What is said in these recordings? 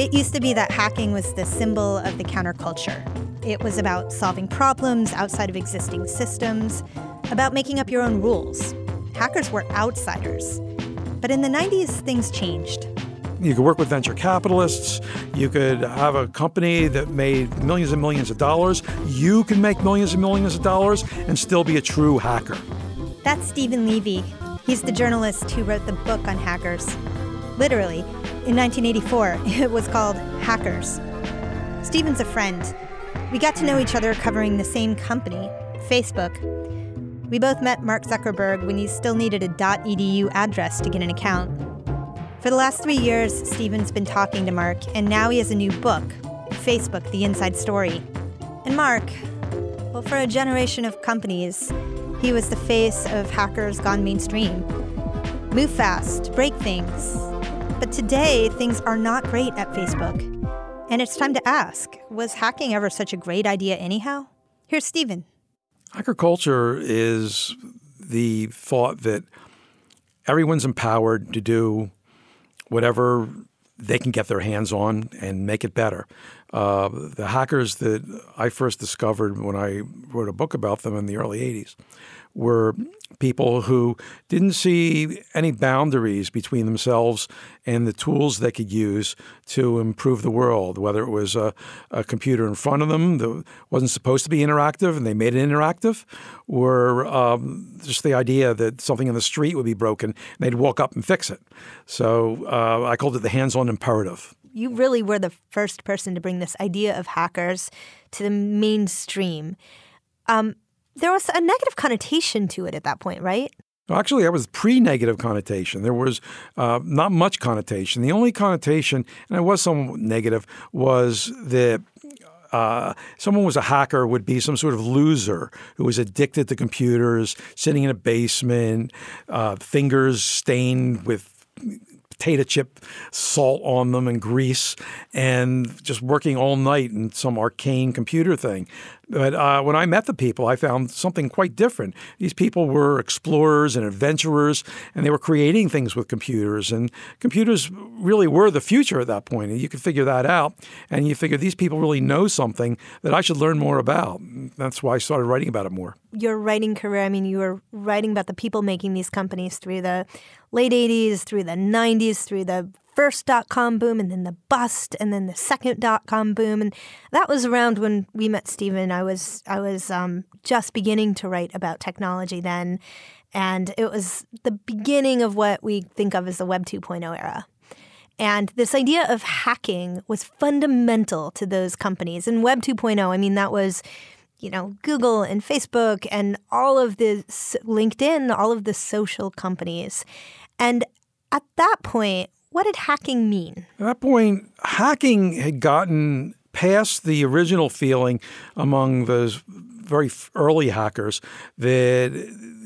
It used to be that hacking was the symbol of the counterculture. It was about solving problems outside of existing systems, about making up your own rules. Hackers were outsiders. But in the 90s, things changed. You could work with venture capitalists. You could have a company that made millions and millions of dollars. You can make millions and millions of dollars and still be a true hacker. That's Steven Levy. He's the journalist who wrote the book on hackers. Literally, in 1984, it was called Hackers. Steven's a friend. We got to know each other covering the same company, Facebook. We both met Mark Zuckerberg when he still needed a .edu address to get an account. For the last three years, Steven's been talking to Mark, and now he has a new book, Facebook The Inside Story. And Mark, well, for a generation of companies, he was the face of hackers gone mainstream. Move fast, break things. But today, things are not great at Facebook. And it's time to ask was hacking ever such a great idea, anyhow? Here's Steven. Hacker culture is the thought that everyone's empowered to do whatever they can get their hands on and make it better. Uh, the hackers that I first discovered when I wrote a book about them in the early 80s were people who didn't see any boundaries between themselves and the tools they could use to improve the world, whether it was a, a, computer in front of them that wasn't supposed to be interactive and they made it interactive, or um, just the idea that something in the street would be broken and they'd walk up and fix it. So uh, I called it the hands on imperative. You really were the first person to bring this idea of hackers to the mainstream. Um, there was a negative connotation to it at that point, right? Actually, that was pre-negative connotation. There was uh, not much connotation. The only connotation, and it was somewhat negative, was that uh, someone was a hacker would be some sort of loser who was addicted to computers, sitting in a basement, uh, fingers stained with potato chip salt on them and grease and just working all night in some arcane computer thing. But uh, when I met the people, I found something quite different. These people were explorers and adventurers, and they were creating things with computers. And computers really were the future at that point. And you could figure that out. And you figure these people really know something that I should learn more about. That's why I started writing about it more. Your writing career, I mean, you were writing about the people making these companies through the late 80s, through the 90s, through the first dot com boom and then the bust and then the second dot com boom and that was around when we met Steven. I was I was um, just beginning to write about technology then, and it was the beginning of what we think of as the Web 2.0 era. And this idea of hacking was fundamental to those companies. And Web 2.0, I mean, that was you know, Google and Facebook and all of the LinkedIn, all of the social companies. And at that point, what did hacking mean? At that point, hacking had gotten past the original feeling among those very early hackers that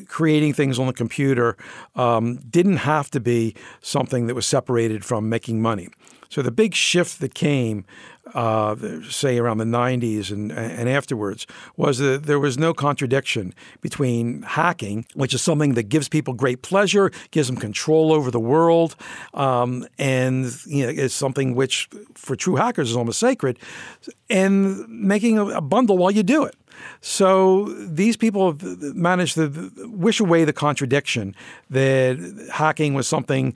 creating things on the computer um, didn't have to be something that was separated from making money. So the big shift that came uh, say around the 90s and, and afterwards, was that there was no contradiction between hacking, which is something that gives people great pleasure, gives them control over the world, um, and you know, it's something which, for true hackers, is almost sacred, and making a bundle while you do it. So these people have managed to wish away the contradiction that hacking was something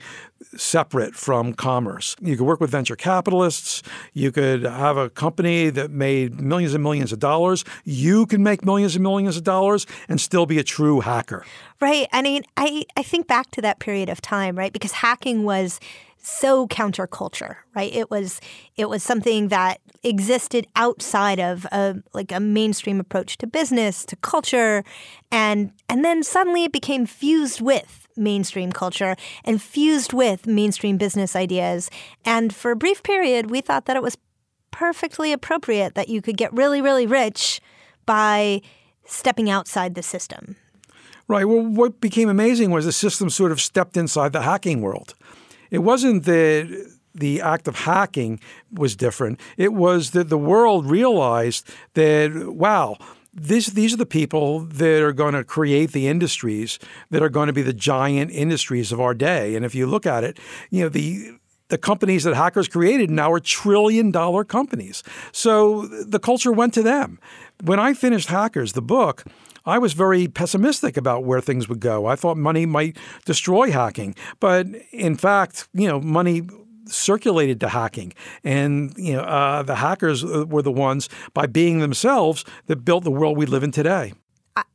separate from commerce. You could work with venture capitalists. You could have a company that made millions and millions of dollars. You can make millions and millions of dollars and still be a true hacker. Right. I mean, I, I think back to that period of time, right? Because hacking was so counterculture, right? It was it was something that existed outside of a like a mainstream approach to business, to culture, and and then suddenly it became fused with mainstream culture and fused with mainstream business ideas. And for a brief period, we thought that it was perfectly appropriate that you could get really, really rich by stepping outside the system. Right. Well, what became amazing was the system sort of stepped inside the hacking world. It wasn't that the act of hacking was different. It was that the world realized that, wow, this, these are the people that are going to create the industries that are going to be the giant industries of our day. And if you look at it, you know, the the companies that hackers created now are trillion dollar companies. So the culture went to them. When I finished Hackers, the book, I was very pessimistic about where things would go. I thought money might destroy hacking, but in fact, you know, money circulated to hacking, and you know, uh, the hackers uh, were the ones by being themselves that built the world we live in today.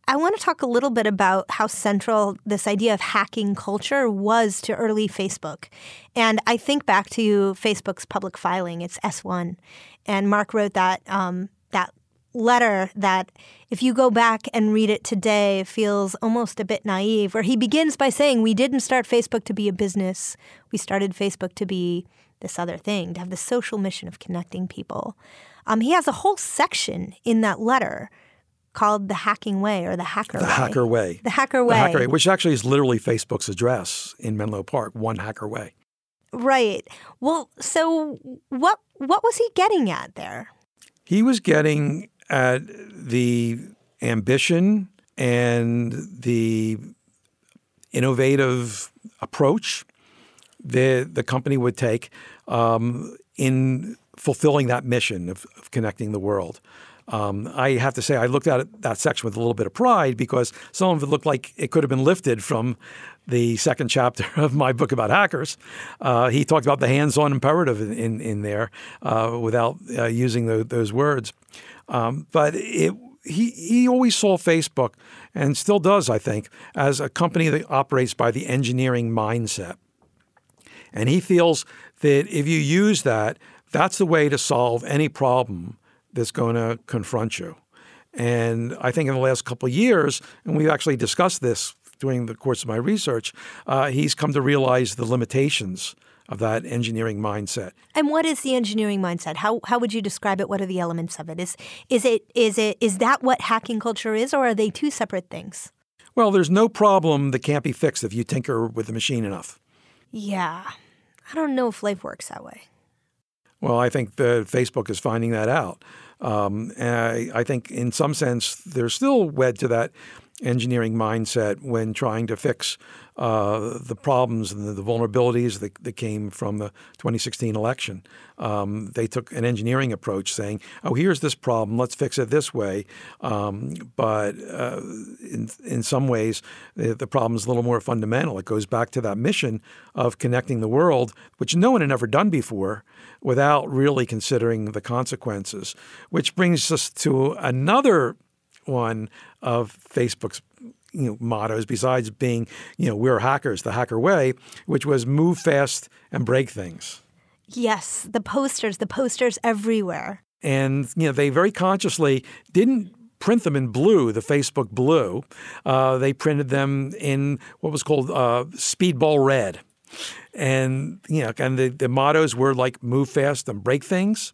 I want to talk a little bit about how central this idea of hacking culture was to early Facebook. And I think back to Facebook's public filing, it's S1. And Mark wrote that um, that letter that if you go back and read it today feels almost a bit naive where he begins by saying we didn't start facebook to be a business. We started facebook to be this other thing to have the social mission of connecting people. Um, he has a whole section in that letter called the hacking way or the hacker the way. hacker way. The hacker way the hacker way which actually is literally facebook's address in menlo park one hacker way. Right. Well so what what was he getting at there? He was getting at the ambition and the innovative approach that the company would take um, in fulfilling that mission of, of connecting the world. Um, I have to say, I looked at that section with a little bit of pride because some of it looked like it could have been lifted from the second chapter of my book about hackers. Uh, he talked about the hands-on imperative in in, in there uh, without uh, using the, those words. Um, but it, he he always saw Facebook and still does, I think, as a company that operates by the engineering mindset. And he feels that if you use that, that's the way to solve any problem that's going to confront you. And I think in the last couple of years, and we've actually discussed this during the course of my research, uh, he's come to realize the limitations of that engineering mindset. And what is the engineering mindset? How how would you describe it? What are the elements of it? Is is it is it is that what hacking culture is, or are they two separate things? Well, there's no problem that can't be fixed if you tinker with the machine enough. Yeah, I don't know if life works that way. Well, I think that Facebook is finding that out. Um, and I, I, think in some sense they're still wed to that engineering mindset when trying to fix uh, the problems and the, the vulnerabilities that, that, came from the 2016 election. Um, they took an engineering approach saying, oh, here's this problem, let's fix it this way. Um, but uh, in, in some ways, the, the problem is a little more fundamental. It goes back to that mission of connecting the world, which no one had ever done before without really considering the consequences, which brings us to another one of Facebook's you know, mottos besides being, you know, we're hackers, the hacker way, which was move fast and break things. Yes, the posters, the posters everywhere. And, you know, they very consciously didn't print them in blue, the Facebook blue. Uh, they printed them in what was called uh, speedball red. And, you know, and the, the mottos were like move fast and break things,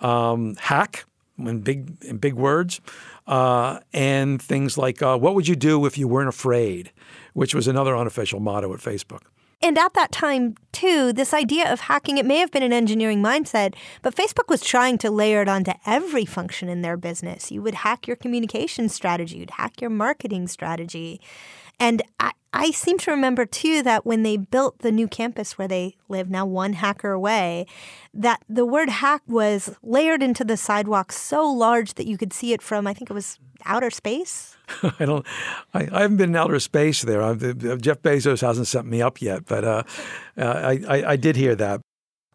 um, hack, in big in big words, uh, and things like uh, "What would you do if you weren't afraid," which was another unofficial motto at Facebook. And at that time, too, this idea of hacking, it may have been an engineering mindset, but Facebook was trying to layer it onto every function in their business. You would hack your communication strategy, you'd hack your marketing strategy. And I, I seem to remember too that when they built the new campus where they live now, one hacker away, that the word hack was layered into the sidewalk so large that you could see it from, I think it was outer space. I don't. I, I, haven't been in outer space there. I've, Jeff Bezos hasn't sent me up yet, but uh, uh, I, I, I did hear that.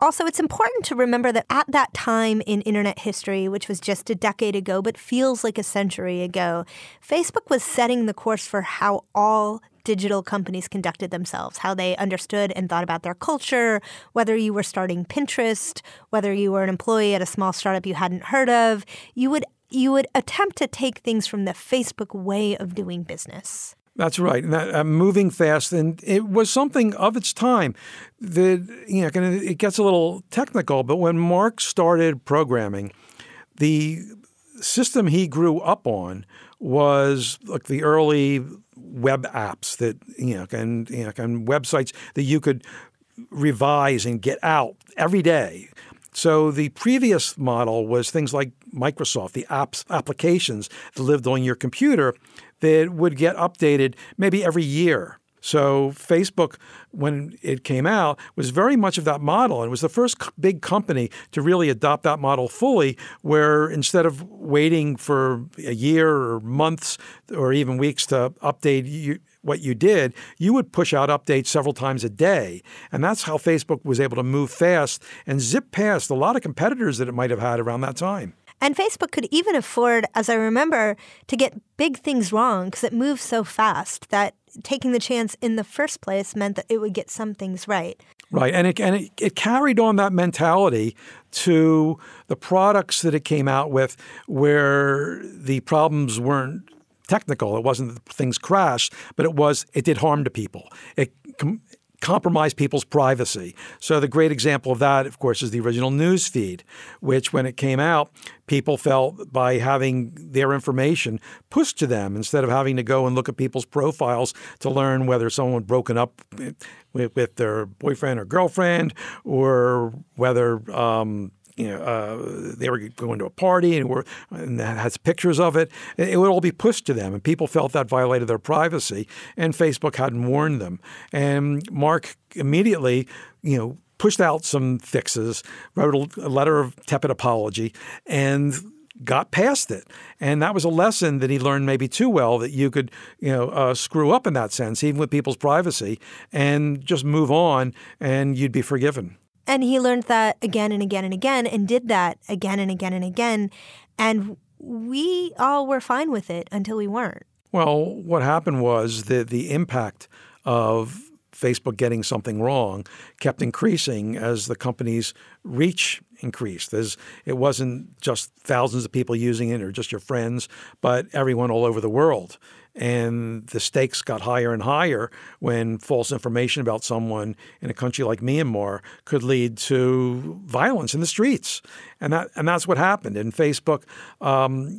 Also, it's important to remember that at that time in internet history, which was just a decade ago but feels like a century ago, Facebook was setting the course for how all digital companies conducted themselves, how they understood and thought about their culture, whether you were starting Pinterest, whether you were an employee at a small startup you hadn't heard of, you would you would attempt to take things from the Facebook way of doing business. That's right, and that, uh, moving fast, and it was something of its time. That you know, it gets a little technical, but when Mark started programming, the system he grew up on was like the early web apps that you know and you know and websites that you could revise and get out every day. So the previous model was things like Microsoft, the apps applications that lived on your computer that would get updated maybe every year. So Facebook, when it came out, was very much of that model, and was the first big company to really adopt that model fully. Where instead of waiting for a year or months or even weeks to update you, what you did, you would push out updates several times a day. And that's how Facebook was able to move fast and zip past a lot of competitors that it might have had around that time. And Facebook could even afford, as I remember, to get big things wrong because it moved so fast that taking the chance in the first place meant that it would get some things right. Right. And it, and it, it carried on that mentality to the products that it came out with where the problems weren't technical. It wasn't that things crashed, but it was it did harm to people. It com- compromised people's privacy. So the great example of that, of course, is the original news feed, which when it came out, people felt by having their information pushed to them instead of having to go and look at people's profiles to learn whether someone had broken up with, with their boyfriend or girlfriend or whether um, you know, uh, they were going to a party and, were, and has pictures of it. It would all be pushed to them, and people felt that violated their privacy. And Facebook hadn't warned them. And Mark immediately, you know, pushed out some fixes, wrote a letter of tepid apology, and got past it. And that was a lesson that he learned maybe too well that you could, you know, uh, screw up in that sense, even with people's privacy, and just move on, and you'd be forgiven. And he learned that again and again and again and did that again and again and again. And we all were fine with it until we weren't. Well, what happened was that the impact of Facebook getting something wrong kept increasing as the company's reach increased. As it wasn't just thousands of people using it or just your friends, but everyone all over the world. And the stakes got higher and higher when false information about someone in a country like Myanmar could lead to violence in the streets. And that and that's what happened. And Facebook um,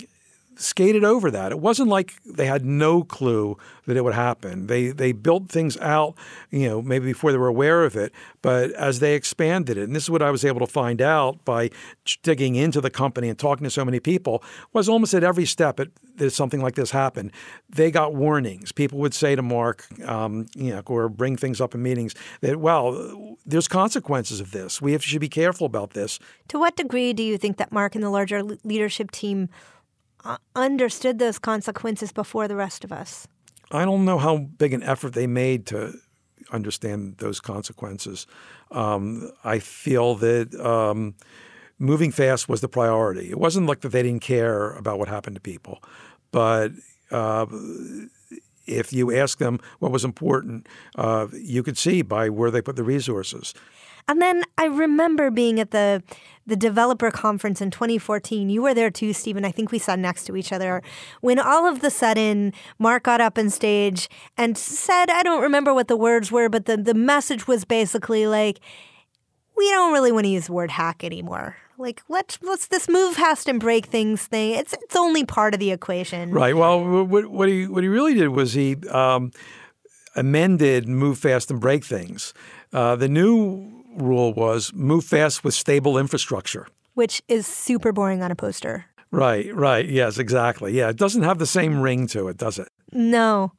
skated over that. It wasn't like they had no clue that it would happen. They they built things out, you know, maybe before they were aware of it, but as they expanded it, and this is what I was able to find out by digging into the company and talking to so many people, was almost at every step it, that something like this happened, they got warnings. People would say to Mark, um, you know, or bring things up in meetings that, well, there's consequences of this. We have, should be careful about this. To what degree do you think that Mark and the larger leadership team understood those consequences before the rest of us. I don't know how big an effort they made to understand those consequences. Um, I feel that um, moving fast was the priority. It wasn't like that they didn't care about what happened to people, but uh, if you ask them what was important, uh, you could see by where they put the resources. And then I remember being at the the developer conference in 2014. You were there too, Steven. I think we sat next to each other when all of the sudden Mark got up on stage and said, I don't remember what the words were, but the, the message was basically like, we don't really want to use the word hack anymore. Like let's let's this move fast and break things thing. It's it's only part of the equation. Right. Well, what, what he what he really did was he um, amended move fast and break things. Uh, the new rule was move fast with stable infrastructure. Which is super boring on a poster. Right, right. Yes, exactly. Yeah, it doesn't have the same ring to it, does it? No.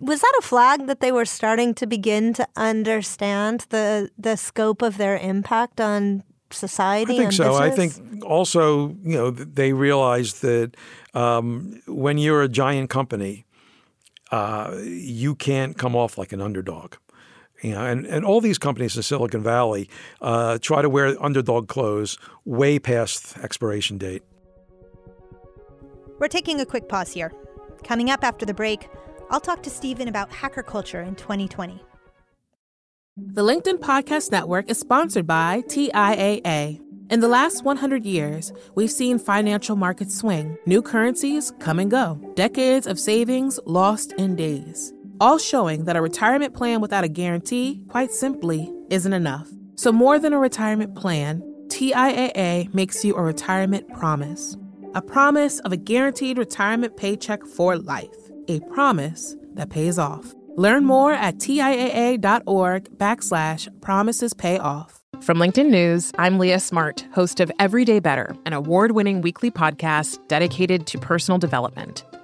Was that a flag that they were starting to begin to understand the the scope of their impact on society? I think so. Business? I think also, you know, they realized that um, when you're a giant company, uh, you can't come off like an underdog. You know, and, and all these companies in Silicon Valley uh, try to wear underdog clothes way past expiration date. We're taking a quick pause here. Coming up after the break, I'll talk to Steven about hacker culture in 2020. The LinkedIn Podcast Network is sponsored by TIAA. In the last 100 years, we've seen financial markets swing, new currencies come and go, decades of savings lost in days, all showing that a retirement plan without a guarantee, quite simply, isn't enough. So, more than a retirement plan, TIAA makes you a retirement promise a promise of a guaranteed retirement paycheck for life, a promise that pays off. Learn more at TIAA.org backslash promises pay off. From LinkedIn News, I'm Leah Smart, host of Everyday Better, an award winning weekly podcast dedicated to personal development.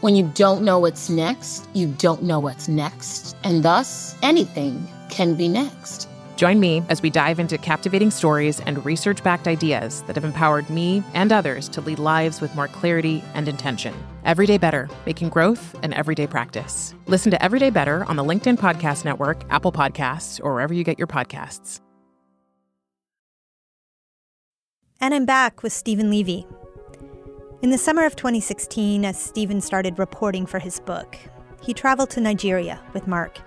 When you don't know what's next, you don't know what's next. And thus, anything can be next. Join me as we dive into captivating stories and research backed ideas that have empowered me and others to lead lives with more clarity and intention. Everyday Better, making growth an everyday practice. Listen to Everyday Better on the LinkedIn Podcast Network, Apple Podcasts, or wherever you get your podcasts. And I'm back with Steven Levy. In the summer of 2016, as Steven started reporting for his book, he traveled to Nigeria with Mark.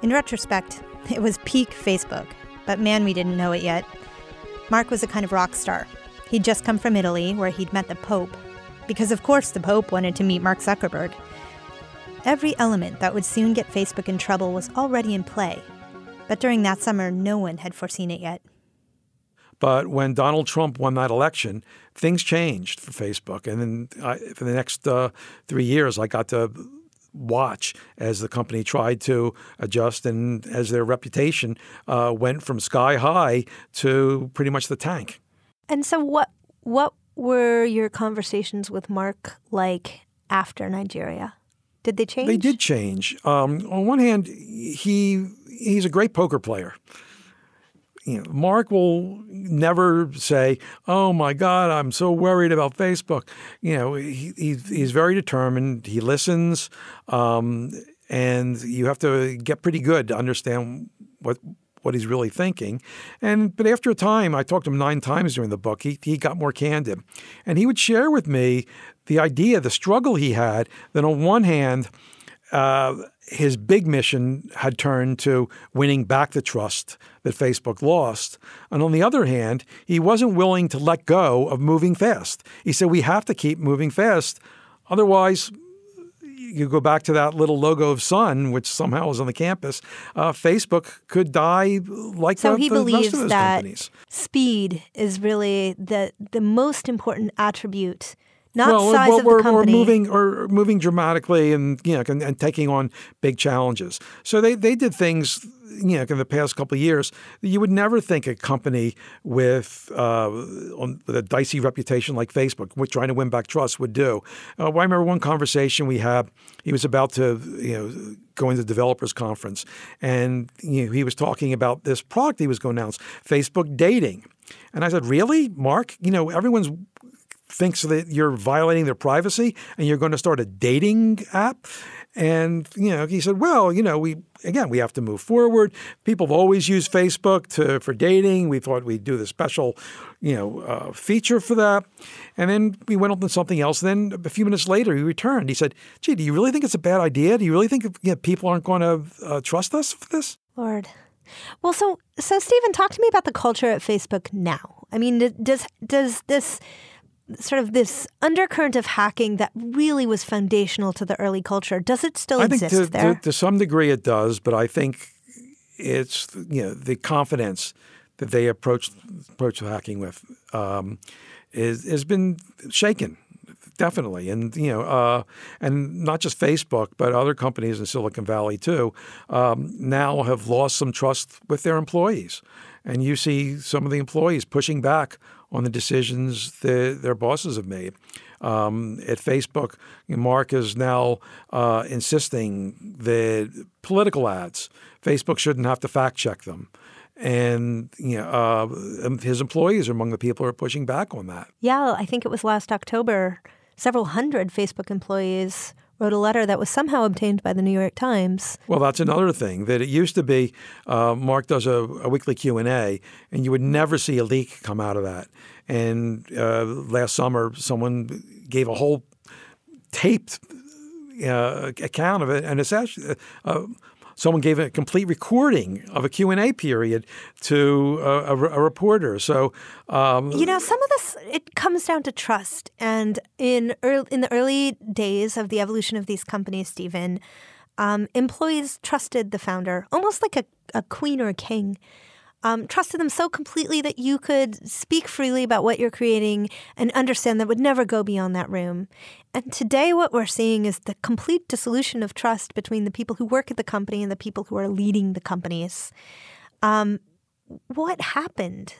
In retrospect, it was peak Facebook, but man, we didn't know it yet. Mark was a kind of rock star. He'd just come from Italy, where he'd met the Pope, because of course the Pope wanted to meet Mark Zuckerberg. Every element that would soon get Facebook in trouble was already in play, but during that summer, no one had foreseen it yet. But when Donald Trump won that election, things changed for Facebook. And then I, for the next uh, three years, I got to watch as the company tried to adjust and as their reputation uh, went from sky high to pretty much the tank. And so, what what were your conversations with Mark like after Nigeria? Did they change? They did change. Um, on one hand, he he's a great poker player you know, Mark will never say, "Oh my God, I'm so worried about Facebook." You know, he, he's, he's very determined. He listens, um, and you have to get pretty good to understand what what he's really thinking. And but after a time, I talked to him nine times during the book. He he got more candid, and he would share with me the idea, the struggle he had. That on one hand. Uh, his big mission had turned to winning back the trust that Facebook lost. And on the other hand, he wasn't willing to let go of moving fast. He said, We have to keep moving fast. Otherwise, you go back to that little logo of sun, which somehow is on the campus. Uh, Facebook could die like so the, he the believes rest of those that companies. speed is really the the most important attribute not well, size well, of we're, the company. We're moving or moving dramatically and you know and, and, taking on big challenges. So they, they did things you know in the past couple of years that you would never think a company with uh, on, with a dicey reputation like Facebook, with trying to win back trust, would do. Uh, well, I remember one conversation we had. He was about to you know go into the developers conference, and you know, he was talking about this product he was going to announce, Facebook Dating. And I said, "Really, Mark? You know, everyone's thinks that you're violating their privacy and you're going to start a dating app. And you know, he said, "Well, you know, we again we have to move forward. People have always used Facebook to for dating. We thought we'd do the special, you know, uh, feature for that. And then we went on to something else. Then a few minutes later, he returned. He said, "Gee, do you really think it's a bad idea? Do you really think you know, people aren't going to uh, trust us for this?" Lord. Well, so so Steven, talk to me about the culture at Facebook now. I mean, does does this sort of this undercurrent of hacking that really was foundational to the early culture. Does it still I exist to, there? To, to, some degree it does, but I think it's you know the confidence that they approach approach hacking with um, is has been shaken. Definitely, and you know, uh, and not just Facebook, but other companies in Silicon Valley too, um, now have lost some trust with their employees, and you see some of the employees pushing back on the decisions their bosses have made. Um, at Facebook, Mark is now uh, insisting that political ads, Facebook shouldn't have to fact check them. And you know, uh, his employees are among the people who are pushing back on that. Yeah, I think it was last October. Several hundred Facebook employees wrote a letter that was somehow obtained by the New York Times. Well, that's another thing that it used to be. Uh, Mark does a, a weekly Q and A, and you would never see a leak come out of that. And uh, last summer, someone gave a whole taped uh, account of it, and it's actually. Someone gave a complete recording of a q&a period to a, a, a reporter. So um, you know some of this it comes down to trust. And in early, in the early days of the evolution of these companies steven um, employees trusted the founder almost like a, a queen or a king um, trusted them so completely that you could speak freely about what you're creating and understand that would never go beyond that room. And today, what we're seeing is the complete dissolution of trust between the people who work at the company and the people who are leading the companies. Um, what happened?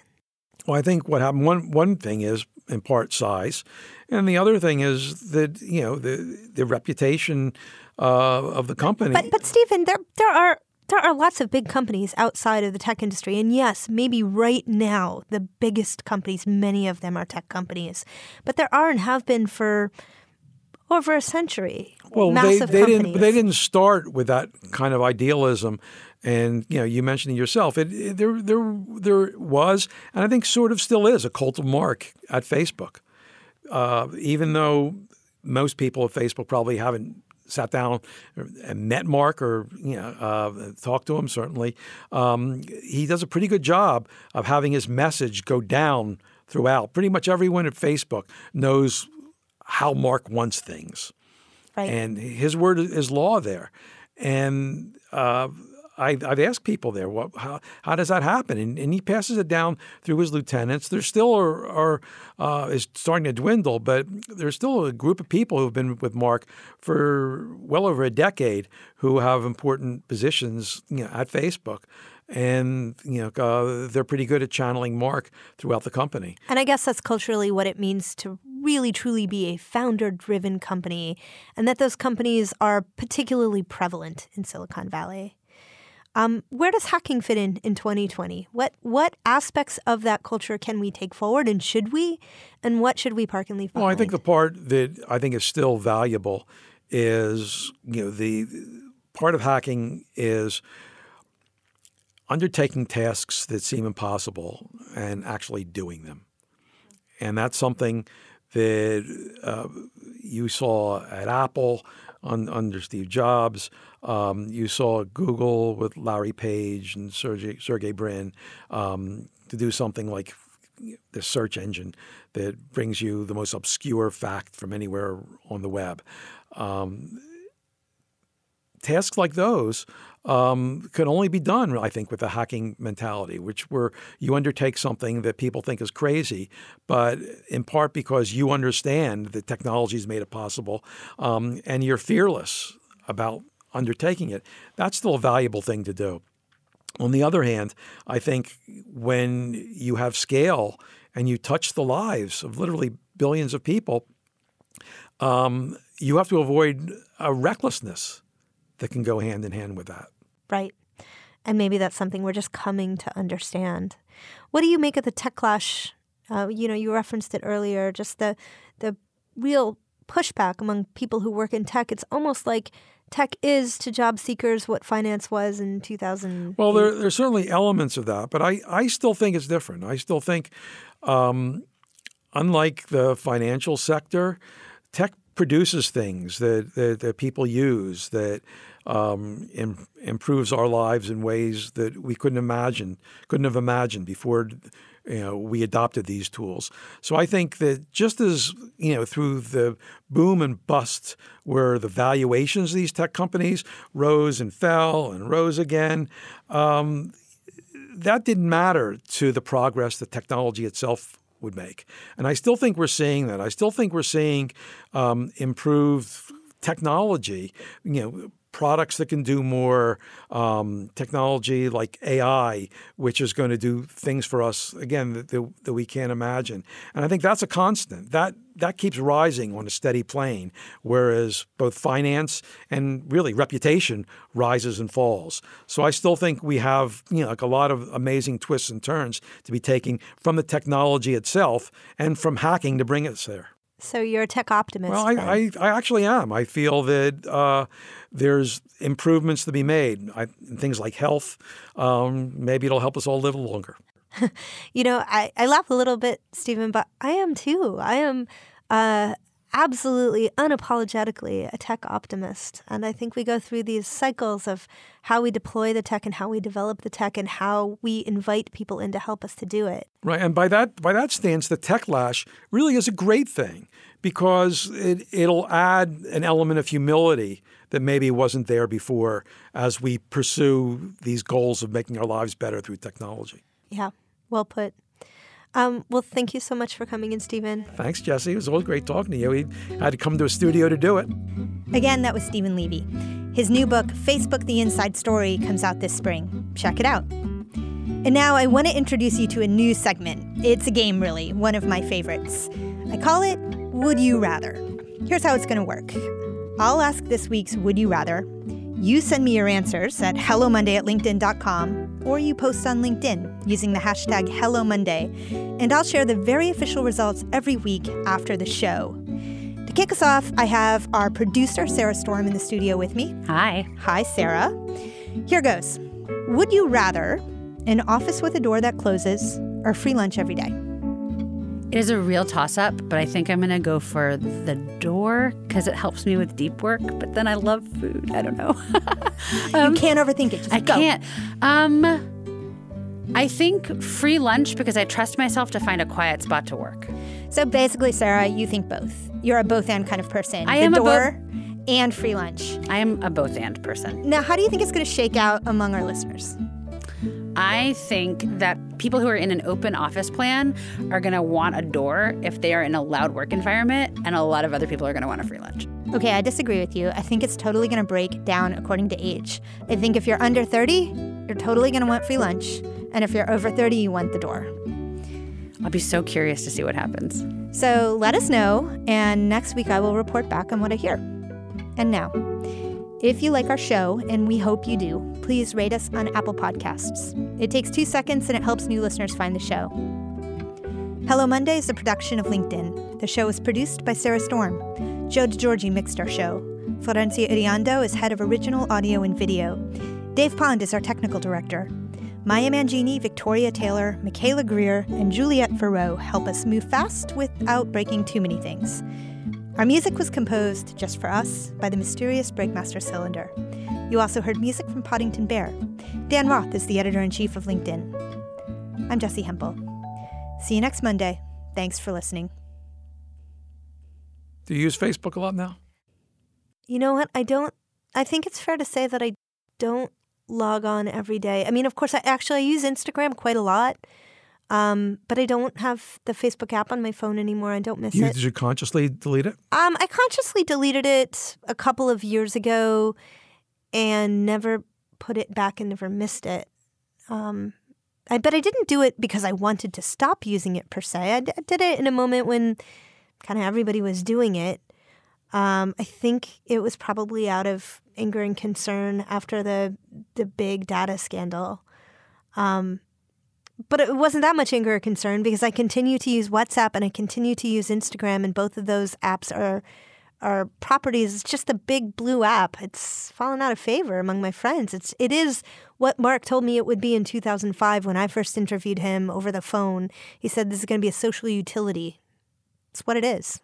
Well, I think what happened. One one thing is in part size, and the other thing is that you know the the reputation uh, of the company. But but Steven, there there are there are lots of big companies outside of the tech industry. And yes, maybe right now, the biggest companies, many of them are tech companies. But there are and have been for over a century. Well, they, they didn't. They didn't start with that kind of idealism, and you know, you mentioned it yourself. It, it, there, there, there was, and I think sort of still is, a cult of Mark at Facebook. Uh, even though most people at Facebook probably haven't sat down and met Mark or you know uh, talked to him. Certainly, um, he does a pretty good job of having his message go down throughout. Pretty much everyone at Facebook knows how Mark wants things, right. and his word is law there. And uh, I, have asked people there, what, how, how does that happen? And, and, he passes it down through his lieutenants. There still are, are uh, is starting to dwindle, but there's still a group of people who've been with Mark for well over a decade who have important positions you know, at Facebook. And you know uh, they're pretty good at channeling Mark throughout the company. And I guess that's culturally what it means to really truly be a founder-driven company, and that those companies are particularly prevalent in Silicon Valley. Um, where does hacking fit in in 2020? What what aspects of that culture can we take forward, and should we? And what should we park and leave behind? Well, I think the part that I think is still valuable is you know the part of hacking is undertaking tasks that seem impossible and actually doing them, and that's something that uh, you saw at Apple on, under Steve Jobs. Um, you saw Google with Larry Page and Sergey, Sergey Brin um, to do something like the search engine that brings you the most obscure fact from anywhere on the web. Um, tasks like those um, can only be done, I think, with a hacking mentality, which where you undertake something that people think is crazy, but in part because you understand that technology has made it possible, um, and you're fearless about undertaking it. That's still a valuable thing to do. On the other hand, I think when you have scale and you touch the lives of literally billions of people, um, you have to avoid a recklessness that can go hand in hand with that. Right. And maybe that's something we're just coming to understand. What do you make of the techlash? Uh, you know, you referenced it earlier, just the the real pushback among people who work in tech. It's almost like tech is to job seekers what finance was in 2000. Well, there, there's certainly elements of that, but I, I still think it's different. I still think, um, unlike the financial sector, tech produces things that, that, that people use that um, Im- improves our lives in ways that we couldn't imagine, couldn't have imagined before you know, we adopted these tools. So I think that just as you know through the boom and bust, where the valuations of these tech companies rose and fell and rose again, um, that didn't matter to the progress that technology itself would make. And I still think we're seeing that. I still think we're seeing um, improved technology. You know products that can do more, um, technology like AI, which is going to do things for us again that, that, we can't imagine. And I think that's a constant. That that keeps rising on a steady plane, whereas both finance and really reputation rises and falls. So I still think we have you know like a lot of amazing twists and turns to be taking from the technology itself and from hacking to bring us there. So you're a tech optimist. Well, I, I, I, actually am. I feel that uh, there's improvements to be made. I, things like health. Um, maybe it'll help us all live longer. you know, I, I laugh a little bit, Steven, but I am too. I am uh, absolutely, unapologetically a tech optimist. And I think we go through these cycles of how we deploy the tech and how we develop the tech and how we invite people in to help us to do it. Right. And by that by that stance, the techlash really is a great thing because it, it'll add an element of humility that maybe wasn't there before as we pursue these goals of making our lives better through technology. Yeah, well put. Um, well, thank you so much for coming in, Steven. Thanks, Jessi. It was always great talking to you. We had to come to a studio to do it. Again, that was Steven Levy. His new book, Facebook The Inside Story, comes out this spring. Check it out. And now I want to introduce you to a new segment. It's a game, really, one of my favorites. I call it Would You Rather. Here's how it's going to work I'll ask this week's Would You Rather. You send me your answers at hellomonday at linkedin.com or you post on LinkedIn using the hashtag HelloMonday, and I'll share the very official results every week after the show. To kick us off, I have our producer, Sarah Storm, in the studio with me. Hi. Hi, Sarah. Here goes. Would you rather an office with a door that closes or free lunch every day? It is a real toss up, but I think I'm going to go for the door because it helps me with deep work. But then I love food. I don't know. um, you can't overthink it. Just I go. can't. Um, I think free lunch because I trust myself to find a quiet spot to work. So basically, Sarah, you think both. You're a both and kind of person. I the am door a bo- and free lunch. I am a both and person. Now, how do you think it's going to shake out among our listeners? I think that people who are in an open office plan are going to want a door if they are in a loud work environment, and a lot of other people are going to want a free lunch. Okay, I disagree with you. I think it's totally going to break down according to age. I think if you're under 30, you're totally going to want free lunch. And if you're over 30, you want the door. I'll be so curious to see what happens. So let us know, and next week I will report back on what I hear. And now, if you like our show, and we hope you do, please rate us on Apple Podcasts. It takes two seconds and it helps new listeners find the show. Hello Monday is a production of LinkedIn. The show is produced by Sarah Storm. Joe DeGeorge mixed our show. Florencia Iriondo is head of original audio and video. Dave Pond is our technical director. Maya Mangini, Victoria Taylor, Michaela Greer, and Juliette Farreau help us move fast without breaking too many things. Our music was composed just for us by the mysterious Breakmaster Cylinder. You also heard music from Poddington Bear. Dan Roth is the editor in chief of LinkedIn. I'm Jessi Hempel. See you next Monday. Thanks for listening. Do you use Facebook a lot now? You know what? I don't. I think it's fair to say that I don't log on every day. I mean, of course, I actually I use Instagram quite a lot, um, but I don't have the Facebook app on my phone anymore. I don't miss You, it. did you consciously delete it? Um, I consciously deleted it a couple of years ago, and never put it back and never missed it. Um, I, but I didn't do it because I wanted to stop using it per se. I, d- I did it in a moment when kind of everybody was doing it. Um, I think it was probably out of anger and concern after the the big data scandal. Um, but it wasn't that much anger or concern because I continue to use WhatsApp and I continue to use Instagram, and both of those apps are are properties. It's just a big blue app. It's fallen out of favor among my friends. It's it is what Mark told me it would be in 2005 when I first interviewed him over the phone. He said this is going to be a social utility. It's what it is.